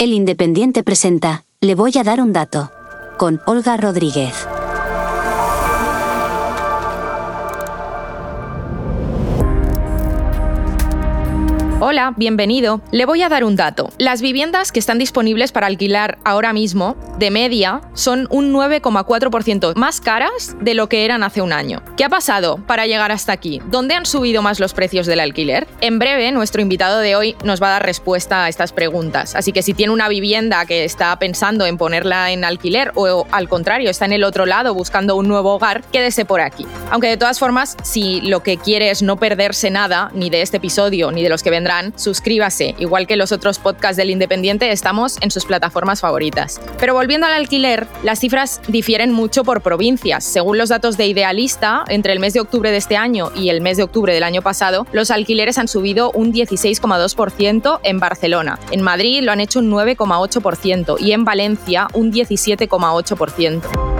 El Independiente presenta, le voy a dar un dato, con Olga Rodríguez. Hola, bienvenido. Le voy a dar un dato. Las viviendas que están disponibles para alquilar ahora mismo, de media, son un 9,4% más caras de lo que eran hace un año. ¿Qué ha pasado para llegar hasta aquí? ¿Dónde han subido más los precios del alquiler? En breve, nuestro invitado de hoy nos va a dar respuesta a estas preguntas. Así que si tiene una vivienda que está pensando en ponerla en alquiler o al contrario, está en el otro lado buscando un nuevo hogar, quédese por aquí. Aunque de todas formas, si lo que quiere es no perderse nada, ni de este episodio, ni de los que vendrán, suscríbase. Igual que los otros podcasts del Independiente, estamos en sus plataformas favoritas. Pero volviendo al alquiler, las cifras difieren mucho por provincias. Según los datos de Idealista, entre el mes de octubre de este año y el mes de octubre del año pasado, los alquileres han subido un 16,2% en Barcelona. En Madrid lo han hecho un 9,8% y en Valencia un 17,8%.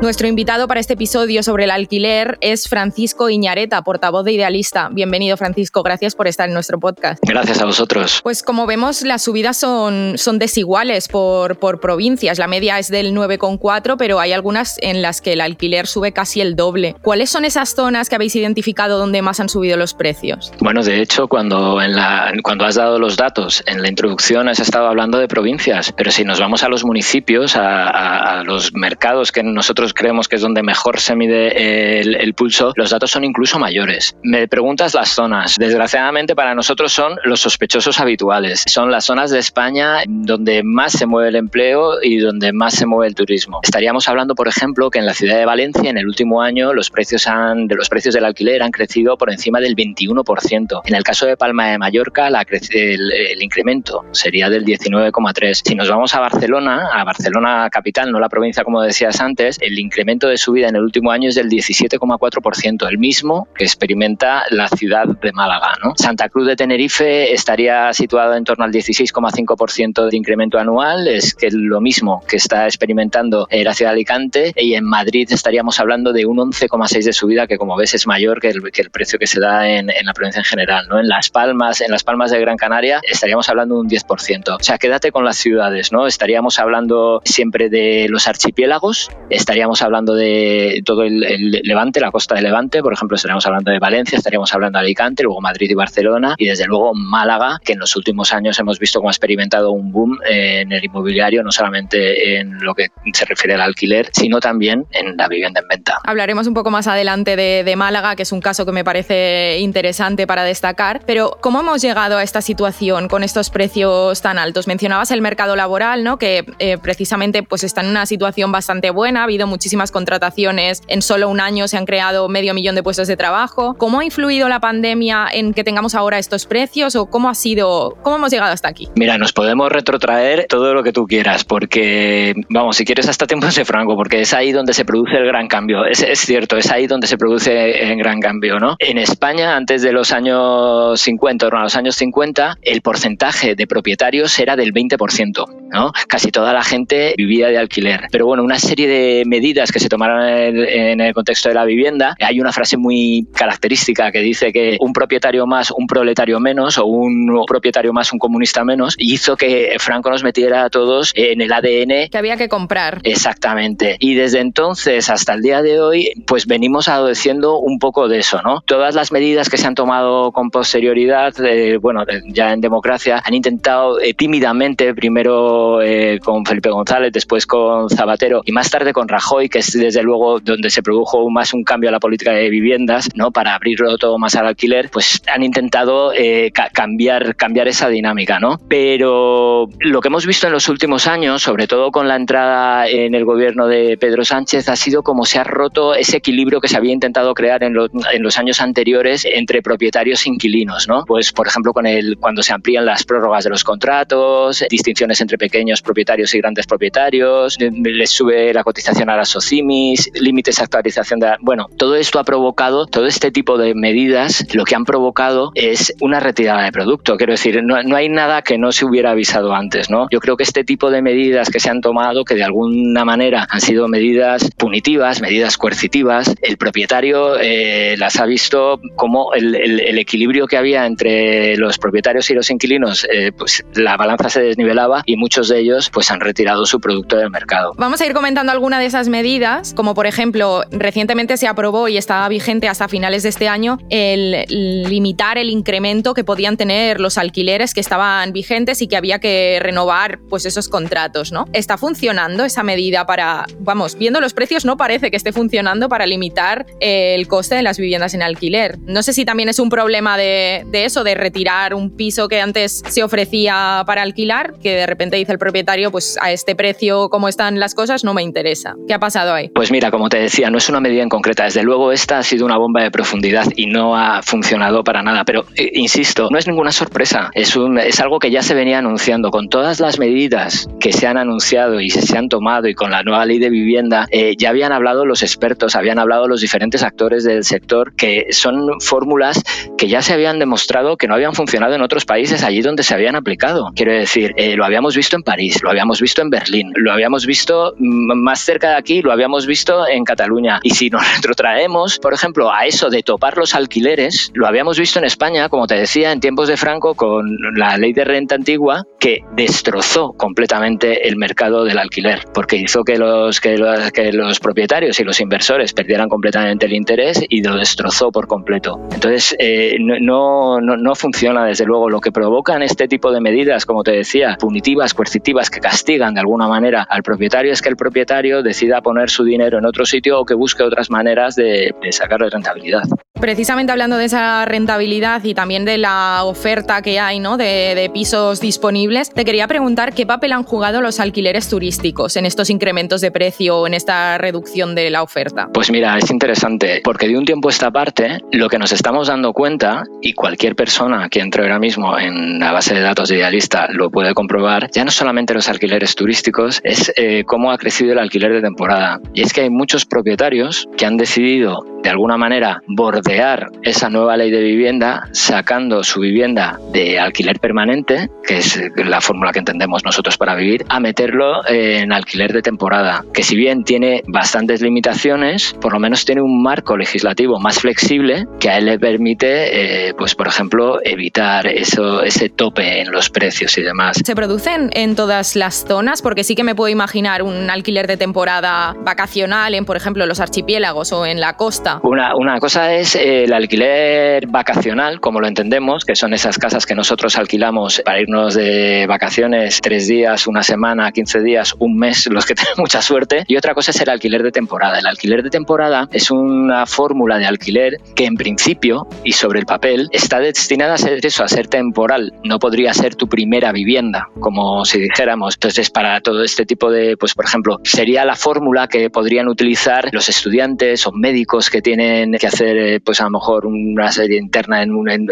Nuestro invitado para este episodio sobre el alquiler es Francisco Iñareta, portavoz de Idealista. Bienvenido, Francisco. Gracias por estar en nuestro podcast. Gracias a vosotros. Pues como vemos, las subidas son, son desiguales por, por provincias. La media es del 9,4, pero hay algunas en las que el alquiler sube casi el doble. ¿Cuáles son esas zonas que habéis identificado donde más han subido los precios? Bueno, de hecho, cuando, en la, cuando has dado los datos en la introducción has estado hablando de provincias, pero si nos vamos a los municipios, a, a los mercados que nosotros creemos que es donde mejor se mide el, pulso, los datos son incluso mayores. Me preguntas las zonas. Desgraciadamente para nosotros son los sospechosos habituales. Son las zonas de España donde más se mueve el empleo y donde más se mueve el turismo. Estaríamos hablando, por ejemplo, que en la ciudad de Valencia en el último año los precios de los precios del alquiler han crecido por encima del 21%. En el caso de Palma de Mallorca el, el incremento sería del 19,3. Si nos vamos a Barcelona, a Barcelona capital, no la provincia como decías antes, el incremento de subida en el último año es del 17,4%, el mismo que experimenta la ciudad de Málaga. ¿no? Santa Cruz de Tenerife estaría situado en torno al 16,5% de incremento anual, es que lo mismo que está experimentando la ciudad de Alicante, y en Madrid estaríamos hablando de un 11,6% de subida, que como ves es mayor que el, que el precio que se da en, en, la provincia en general. ¿no? En Las Palmas, en Las Palmas de Gran Canaria, estaríamos hablando de un 10%. O sea, quédate con las ciudades, ¿no? Estaríamos hablando siempre de los archipiélagos, estaríamos estaríamos hablando de todo el, Levante, la costa de Levante, por ejemplo, estaríamos hablando de Valencia, estaríamos hablando de Alicante, luego Madrid y Barcelona, y desde luego Málaga, que en los últimos años hemos visto cómo ha experimentado un boom en el inmobiliario, no solamente en lo que se refiere al alquiler, sino también en la vivienda en venta. Hablaremos un poco más adelante de, Málaga, que es un caso que me parece interesante para destacar, pero ¿cómo hemos llegado a esta situación con estos precios tan altos? Mencionabas el mercado laboral, ¿no? que eh, precisamente pues, está en una situación bastante buena, ha habido muchísimas contrataciones, en solo un año se han creado medio millón de puestos de trabajo. ¿Cómo ha influido la pandemia en que tengamos ahora estos precios o cómo ha sido, cómo hemos llegado hasta aquí? Mira, nos podemos retrotraer todo lo que tú quieras, porque, vamos, si quieres hasta tiempo de franco, porque es ahí donde se produce el gran cambio. Es, cierto, es ahí donde se produce el gran cambio, ¿no? En España, antes de los años 50, a los años 50, el porcentaje de propietarios era del 20%, ¿no? Casi toda la gente vivía de alquiler. Pero bueno, una serie de medidas que se tomaron en el, contexto de la vivienda, hay una frase muy característica que dice que un propietario más, un proletario menos, o un propietario más, un comunista menos, hizo que Franco nos metiera a todos en el ADN. Que había que comprar. Exactamente. Y desde entonces hasta el día de hoy, pues venimos adoleciendo un poco de eso, ¿no? Todas las medidas que se han tomado con posterioridad, eh, bueno, ya en democracia, han intentado eh, tímidamente, primero eh, con Felipe González, después con Zapatero y más tarde con Rajoy, hoy que es desde luego donde se produjo más un cambio a la política de viviendas, ¿no? Para abrirlo todo más al alquiler, pues han intentado eh, cambiar, cambiar esa dinámica, ¿no? Pero lo que hemos visto en los últimos años, sobre todo con la entrada en el gobierno de Pedro Sánchez, ha sido como se ha roto ese equilibrio que se había intentado crear en, los, en los años anteriores entre propietarios e inquilinos, ¿no? Pues, por ejemplo, con el, cuando se amplían las prórrogas de los contratos, distinciones entre pequeños propietarios y grandes propietarios, les sube la cotización a las OCIMIS, límites de actualización de... Bueno, todo esto ha provocado, todo este tipo de medidas, lo que han provocado es una retirada de producto. Quiero decir, no, no hay nada que no se hubiera avisado antes, ¿no? Yo creo que este tipo de medidas que se han tomado, que de alguna manera han sido medidas punitivas, medidas coercitivas, el propietario eh, las ha visto como el, el, equilibrio que había entre los propietarios y los inquilinos, eh, pues la balanza se desnivelaba y muchos de ellos pues han retirado su producto del mercado. Vamos a ir comentando alguna de esas medidas, como por ejemplo, recientemente se aprobó y estaba vigente hasta finales de este año el limitar el incremento que podían tener los alquileres que estaban vigentes y que había que renovar pues esos contratos, ¿no? ¿Está funcionando esa medida para, vamos, viendo los precios no parece que esté funcionando para limitar el coste de las viviendas en alquiler? No sé si también es un problema de, eso, de retirar un piso que antes se ofrecía para alquilar, que de repente dice el propietario, pues a este precio, como están las cosas, no me interesa. ¿Qué pasado ahí? Pues mira, como te decía, no es una medida en concreta. Desde luego, esta ha sido una bomba de profundidad y no ha funcionado para nada. Pero, eh, insisto, no es ninguna sorpresa. Es, algo que ya se venía anunciando. Con todas las medidas que se han anunciado y se han tomado y con la nueva ley de vivienda, eh, ya habían hablado los expertos, habían hablado los diferentes actores del sector, que son fórmulas que ya se habían demostrado que no habían funcionado en otros países allí donde se habían aplicado. Quiero decir, eh, lo habíamos visto en París, lo habíamos visto en Berlín, lo habíamos visto más cerca de aquí, lo habíamos visto en Cataluña. Y si nos retrotraemos, por ejemplo, a eso de topar los alquileres, lo habíamos visto en España, como te decía, en tiempos de Franco, con la ley de renta antigua, que destrozó completamente el mercado del alquiler, porque hizo que los, que los, propietarios y los inversores perdieran completamente el interés y lo destrozó por completo. Entonces, eh, no, no, no funciona, desde luego. Lo que provocan este tipo de medidas, como te decía, punitivas, coercitivas, que castigan de alguna manera al propietario, es que el propietario decida poner su dinero en otro sitio o que busque otras maneras de, de sacarle rentabilidad. Precisamente hablando de esa rentabilidad y también de la oferta que hay ¿no? de, pisos disponibles, te quería preguntar qué papel han jugado los alquileres turísticos en estos incrementos de precio o en esta reducción de la oferta. Pues mira, es interesante porque de un tiempo a esta parte lo que nos estamos dando cuenta, y cualquier persona que entre ahora mismo en la base de datos de Idealista lo puede comprobar, ya no solamente los alquileres turísticos, es eh, cómo ha crecido el alquiler de temporada. Y es que hay muchos propietarios que han decidido de alguna manera bordear esa nueva ley de vivienda sacando su vivienda de alquiler permanente, que es la fórmula que entendemos nosotros para vivir, a meterlo en alquiler de temporada, que si bien tiene bastantes limitaciones, por lo menos tiene un marco legislativo más flexible que a él le permite, eh, pues por ejemplo, evitar eso, ese tope en los precios y demás. ¿Se producen en todas las zonas? Porque sí que me puedo imaginar un alquiler de temporada vacacional en, por ejemplo, los archipiélagos o en la costa. Una, una cosa es el alquiler vacacional, como lo entendemos, que son esas casas que nosotros alquilamos para irnos de vacaciones tres días, una semana, 15 días, un mes, los que tienen mucha suerte. Y otra cosa es el alquiler de temporada. El alquiler de temporada es una fórmula de alquiler que en principio y sobre el papel está destinada a ser eso, a ser temporal. No podría ser tu primera vivienda, como si dijéramos. Entonces, para todo este tipo de, pues por ejemplo, sería la fórmula que podrían utilizar los estudiantes o médicos que tienen que hacer, eh, pues a lo mejor una serie interna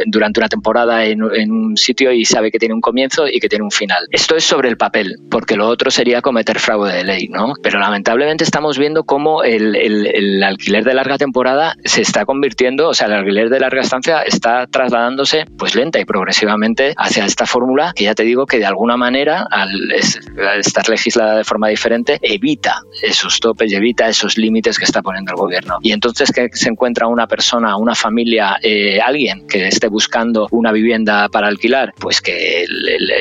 durante una temporada en, un sitio y sabe que tiene un comienzo y que tiene un final. Esto es sobre el papel, porque lo otro sería cometer fraude de ley, ¿no? Pero lamentablemente estamos viendo cómo el, alquiler de larga temporada se está convirtiendo, o sea, el alquiler de larga estancia está trasladándose pues lenta y progresivamente hacia esta fórmula que ya te digo que de alguna manera al, al estar legislada de forma diferente evita esos topes y evita esos límites que está poniendo el gobierno. Y entonces que se encuentra una persona, una familia, eh, alguien que esté buscando una vivienda para alquilar, pues que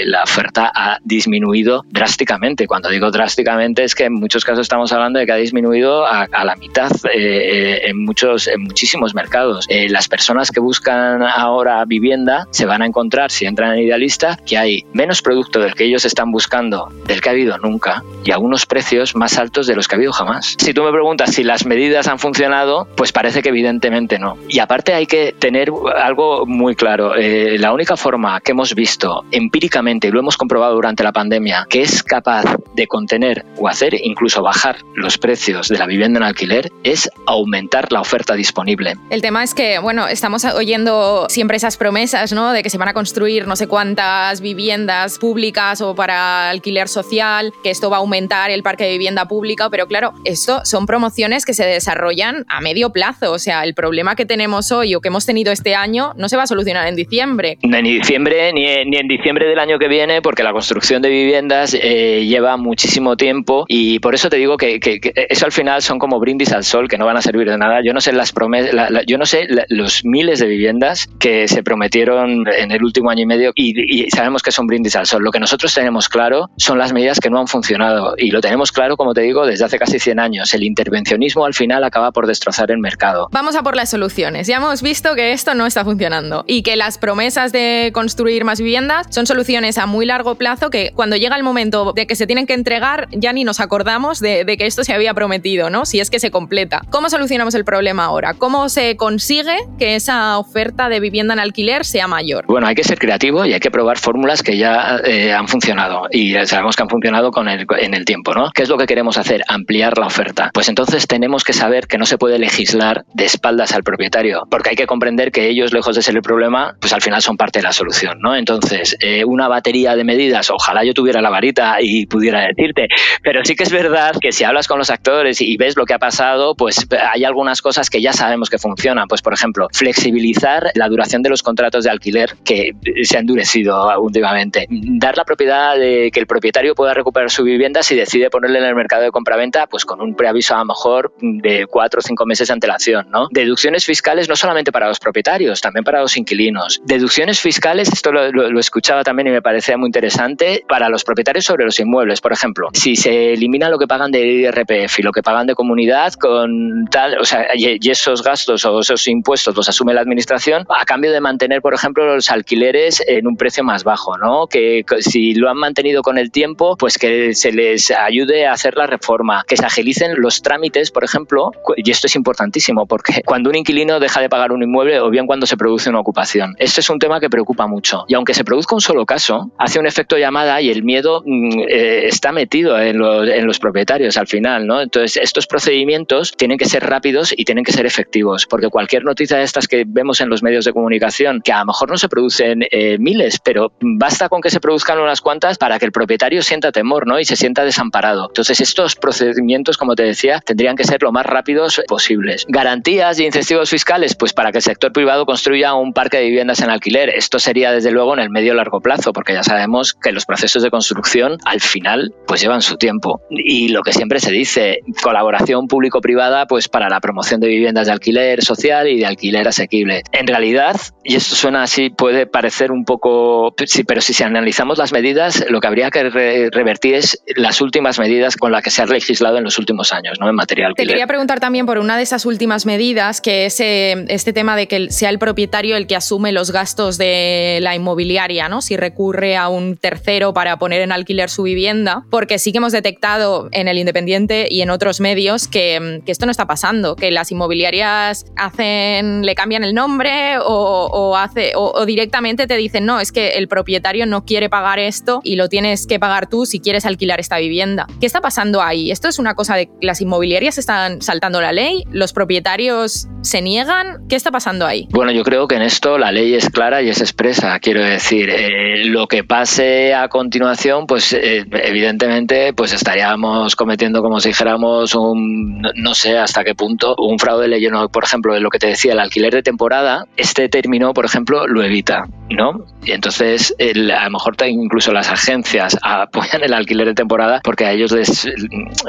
la oferta ha disminuido drásticamente. Cuando digo drásticamente es que en muchos casos estamos hablando de que ha disminuido a, a la mitad eh, en muchos, en muchísimos mercados. Eh, las personas que buscan ahora vivienda se van a encontrar, si entran en Idealista, que hay menos producto del que ellos están buscando, del que ha habido nunca, y a unos precios más altos de los que ha habido jamás. Si tú me preguntas si las medidas han funcionado, pues Pues parece que evidentemente no. Y aparte hay que tener algo muy claro. Eh, la única forma que hemos visto empíricamente, y lo hemos comprobado durante la pandemia, que es capaz de contener o hacer incluso bajar los precios de la vivienda en alquiler es aumentar la oferta disponible. El tema es que, bueno, estamos oyendo siempre esas promesas, ¿no? De que se van a construir no sé cuántas viviendas públicas o para alquiler social, que esto va a aumentar el parque de vivienda pública, pero claro, esto son promociones que se desarrollan a medio plazo. O sea, el problema que tenemos hoy o que hemos tenido este año no se va a solucionar en diciembre. Ni en diciembre ni en, diciembre del año que viene, porque la construcción de viviendas eh, lleva muchísimo tiempo y por eso te digo que, eso al final son como brindis al sol que no van a servir de nada. Yo no sé las promesas, yo no sé los miles de viviendas que se prometieron en el último año y medio y, sabemos que son brindis al sol. Lo que nosotros tenemos claro son las medidas que no han funcionado y lo tenemos claro, como te digo, desde hace casi 100 años. El intervencionismo al final acaba por destrozar el mercado. Vamos a por las soluciones. Ya hemos visto que esto no está funcionando y que las promesas de construir más viviendas son soluciones a muy largo plazo que cuando llega el momento de que se tienen que entregar ya ni nos acordamos de, que esto se había prometido, ¿no? Si es que se completa. ¿Cómo solucionamos el problema ahora? ¿Cómo se consigue que esa oferta de vivienda en alquiler sea mayor? Bueno, hay que ser creativo y hay que probar fórmulas que ya eh, han funcionado y sabemos que han funcionado con el, en el tiempo, ¿no? ¿Qué es lo que queremos hacer? Ampliar la oferta. Pues entonces tenemos que saber que no se puede legislar de espaldas al propietario, porque hay que comprender que ellos, lejos de ser el problema, pues al final son parte de la solución, ¿no? Entonces, eh, una batería de medidas, ojalá yo tuviera la varita y pudiera decirte, pero sí que es verdad que si hablas con los actores y ves lo que ha pasado, pues hay algunas cosas que ya sabemos que funcionan. Pues, por ejemplo, flexibilizar la duración de los contratos de alquiler que se ha endurecido últimamente. Dar la propiedad de que el propietario pueda recuperar su vivienda si decide ponerle en el mercado de compraventa, pues con un preaviso a lo mejor de cuatro o cinco meses de Deducciones fiscales no solamente para los propietarios, también para los inquilinos. Deducciones fiscales, esto lo, escuchaba también y me parecía muy interesante, para los propietarios sobre los inmuebles. Por ejemplo, si se elimina lo que pagan de IRPF y lo que pagan de comunidad con tal, o sea, y esos gastos o esos impuestos los asume la administración a cambio de mantener, por ejemplo, los alquileres en un precio más bajo, ¿no? Que si lo han mantenido con el tiempo, pues que se les ayude a hacer la reforma, que se agilicen los trámites, por ejemplo, y esto es importantísimo porque cuando un inquilino deja de pagar un inmueble o bien cuando se produce una ocupación. Esto es un tema que preocupa mucho. Y aunque se produzca un solo caso, hace un efecto llamada y el miedo mm, eh, está metido en, los propietarios al final, ¿no? Entonces, estos procedimientos tienen que ser rápidos y tienen que ser efectivos, porque cualquier noticia de estas que vemos en los medios de comunicación, que a lo mejor no se producen eh, miles, pero basta con que se produzcan unas cuantas para que el propietario sienta temor, ¿no? Y se sienta desamparado. Entonces, estos procedimientos, como te decía, tendrían que ser lo más rápidos Garantías y incentivos fiscales, pues para que el sector privado construya un parque de viviendas en alquiler. Esto sería, desde luego, en el medio largo plazo, porque ya sabemos que los procesos de construcción al final pues llevan su tiempo. Y lo que siempre se dice, colaboración público-privada pues para la promoción de viviendas de alquiler social y de alquiler asequible. En realidad, y esto suena así, puede parecer un poco, sí, pero si analizamos las medidas, lo que habría que revertir es las últimas medidas con las que se ha legislado en los últimos años, ¿no? En materia alquiler. Te quería preguntar también por una de esas últimas medidas, que es eh, este tema de que sea el propietario el que asume los gastos de la inmobiliaria, ¿no? Si recurre a un tercero para poner en alquiler su vivienda, porque sí que hemos detectado en el Independiente y en otros medios que, esto no está pasando, que las inmobiliarias hacen, le cambian el nombre o, hace, o, directamente te dicen, no, es que el propietario no quiere pagar esto y lo tienes que pagar tú si quieres alquilar esta vivienda. ¿Qué está pasando ahí? Esto es una cosa de las inmobiliarias están saltando la ley, los propietarios se niegan, ¿qué está pasando ahí? Bueno, yo creo que en esto la ley es clara y es expresa, quiero decir, eh, lo que pase a continuación, pues eh, evidentemente pues estaríamos cometiendo como si dijéramos un, no sé hasta qué punto, un fraude ley. Por ejemplo, lo que te decía, el alquiler de temporada, este término, por ejemplo, lo evita, ¿no? Y entonces a lo mejor incluso las agencias apoyan el alquiler de temporada porque a ellos les,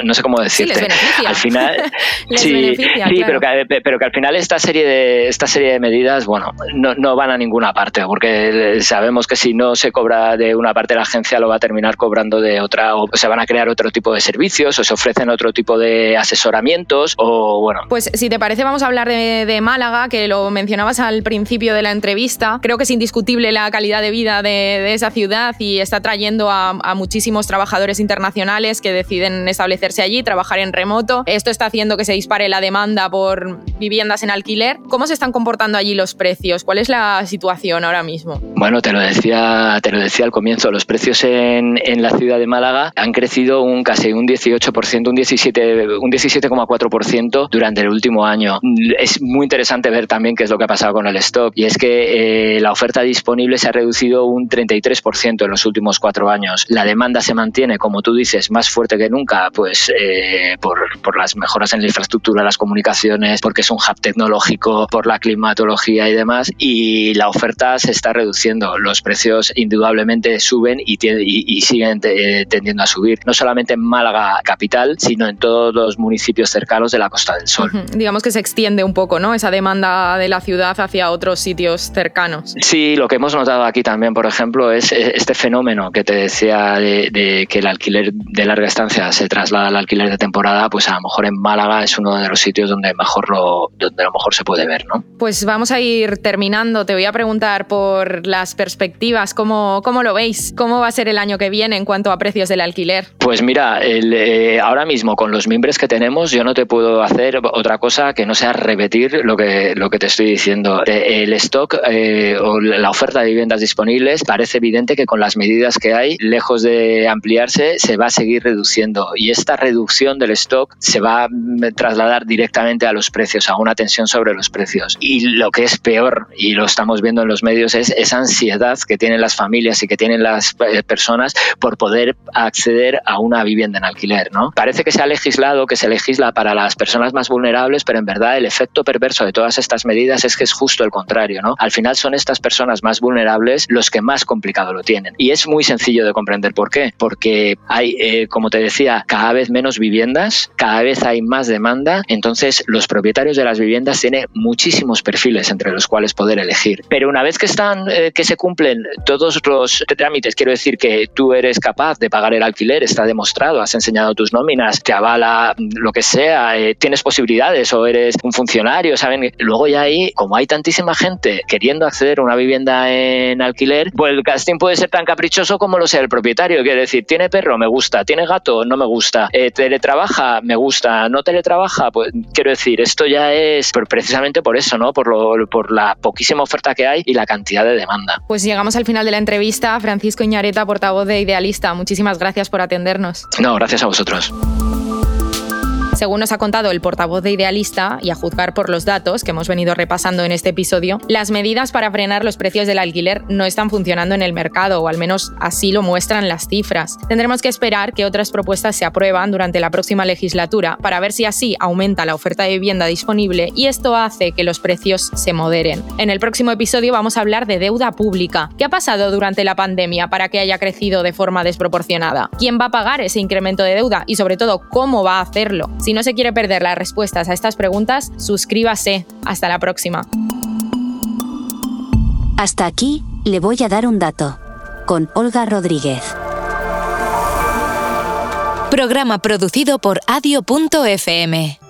no sé cómo decirte, al final, sí, sí pero, que, pero que al final esta serie de, esta serie de medidas, bueno, no, no van a ninguna parte porque sabemos que si no se cobra de una parte de la agencia lo va a terminar cobrando de otra o se van a crear otro tipo de servicios o se ofrecen otro tipo de asesoramientos o bueno. Pues si te parece vamos a hablar de, Málaga, que lo mencionabas al principio de la entrevista. Creo que es indiscutible la calidad de vida de, esa ciudad y está trayendo a, a, muchísimos trabajadores internacionales que deciden establecerse allí, trabajar en remoto. Esto está haciendo que se dispare la demanda por viviendas en alquiler. ¿Cómo se están comportando allí los precios? ¿Cuál es la situación ahora mismo? Bueno, te lo decía, te lo decía al comienzo, los precios en, en la ciudad de Málaga han crecido un casi un 18%, un 17, un 17,4% durante el último año. Es muy interesante ver también qué es lo que ha pasado con el stock y es que eh, la oferta disponible se ha reducido un 33% en los últimos cuatro años. La demanda se mantiene, como tú dices, más fuerte que nunca, pues eh, por, por las mejoras en la infraestructura, las comunicaciones, porque es un hub tecnológico, por la climatología y demás. Y la oferta se está reduciendo. Los precios indudablemente suben y, y, siguen tendiendo a subir. No solamente en Málaga capital, sino en todos los municipios cercanos de la Costa del Sol. Digamos que se extiende un poco, ¿no? Esa demanda de la ciudad hacia otros sitios cercanos. Sí, lo que hemos notado aquí también, por ejemplo, es este fenómeno que te decía de, que el alquiler de larga estancia se traslada al alquiler de temporada, pues a lo mejor en Málaga es uno de los sitios donde mejor lo, donde a lo mejor se puede ver, ¿no? Pues vamos a ir terminando. Te voy a preguntar por las perspectivas, ¿cómo, cómo lo veis? ¿Cómo va a ser el año que viene en cuanto a precios del alquiler? Pues mira, eh, ahora mismo con los miembros que tenemos, yo no te puedo hacer otra cosa que no sea repetir lo que, lo que te estoy diciendo. Eh, el stock eh, o la oferta de viviendas disponibles parece evidente que con las medidas que hay, lejos de ampliarse, se va a seguir reduciendo. Y esta reducción del stock se va a trasladar directamente a los precios, a una tensión sobre los precios. Y lo que es peor, y lo estamos viendo en los medios, es esa ansiedad que tienen las familias y que tienen las personas por poder acceder a una vivienda en alquiler. ¿no? Parece que se ha legislado, que se legisla para las personas más vulnerables, pero en verdad el efecto perverso de todas estas medidas es que es justo el contrario. ¿no? Al final son estas personas más vulnerables los que más complicado lo tienen. Y es muy sencillo de comprender por qué. Porque hay, eh, como te decía, cada vez menos viviendas, cada vez hay más demanda, entonces los propietarios de las viviendas tienen muchísimos perfiles entre los cuales poder elegir. Pero una vez que están, eh, que se cumplen todos los trámites, quiero decir que tú eres capaz de pagar el alquiler, está demostrado, has enseñado tus nóminas, te avala lo que sea, eh, tienes posibilidades o eres un funcionario, ¿saben? Luego ya ahí, como hay tantísima gente queriendo acceder a una vivienda en alquiler, pues el casting puede ser tan caprichoso como lo sea el propietario. Quiere decir, tiene perro, me gusta, tiene gato, no me gusta, eh, teletrabaja, me gusta, no teletrabaja, pues quiero decir, esto ya es precisamente por eso, ¿no? Por, lo, por la poquísima oferta que hay y la cantidad de demanda. Pues llegamos al final de la entrevista. Francisco Iñareta, portavoz de Idealista, muchísimas gracias por atendernos. No, gracias a vosotros. Según nos ha contado el portavoz de Idealista, y a juzgar por los datos que hemos venido repasando en este episodio, las medidas para frenar los precios del alquiler no están funcionando en el mercado, o al menos así lo muestran las cifras. Tendremos que esperar que otras propuestas se aprueban durante la próxima legislatura para ver si así aumenta la oferta de vivienda disponible y esto hace que los precios se moderen. En el próximo episodio vamos a hablar de deuda pública. ¿Qué ha pasado durante la pandemia para que haya crecido de forma desproporcionada? ¿Quién va a pagar ese incremento de deuda? Y sobre todo, ¿cómo va a hacerlo? Si no se quiere perder las respuestas a estas preguntas, suscríbase. Hasta la próxima. Hasta aquí, le voy a dar un dato. Con Olga Rodríguez. Programa producido por adio.fm.